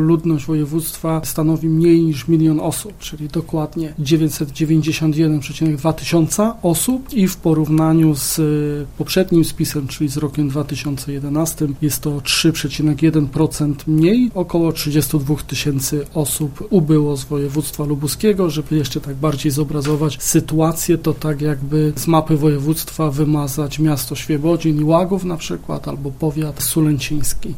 Ludność województwa stanowi mniej niż milion osób, czyli dokładnie 991,2 tysiąca osób i w porównaniu z y, poprzednim spisem, czyli z rokiem 2011 jest to 3,1% mniej, około 32 tysięcy osób ubyło z województwa lubuskiego. Żeby jeszcze tak bardziej zobrazować sytuację, to tak jakby z mapy województwa wymazać miasto Świebodzin i Łagów na przykład, albo powiat sulęciński.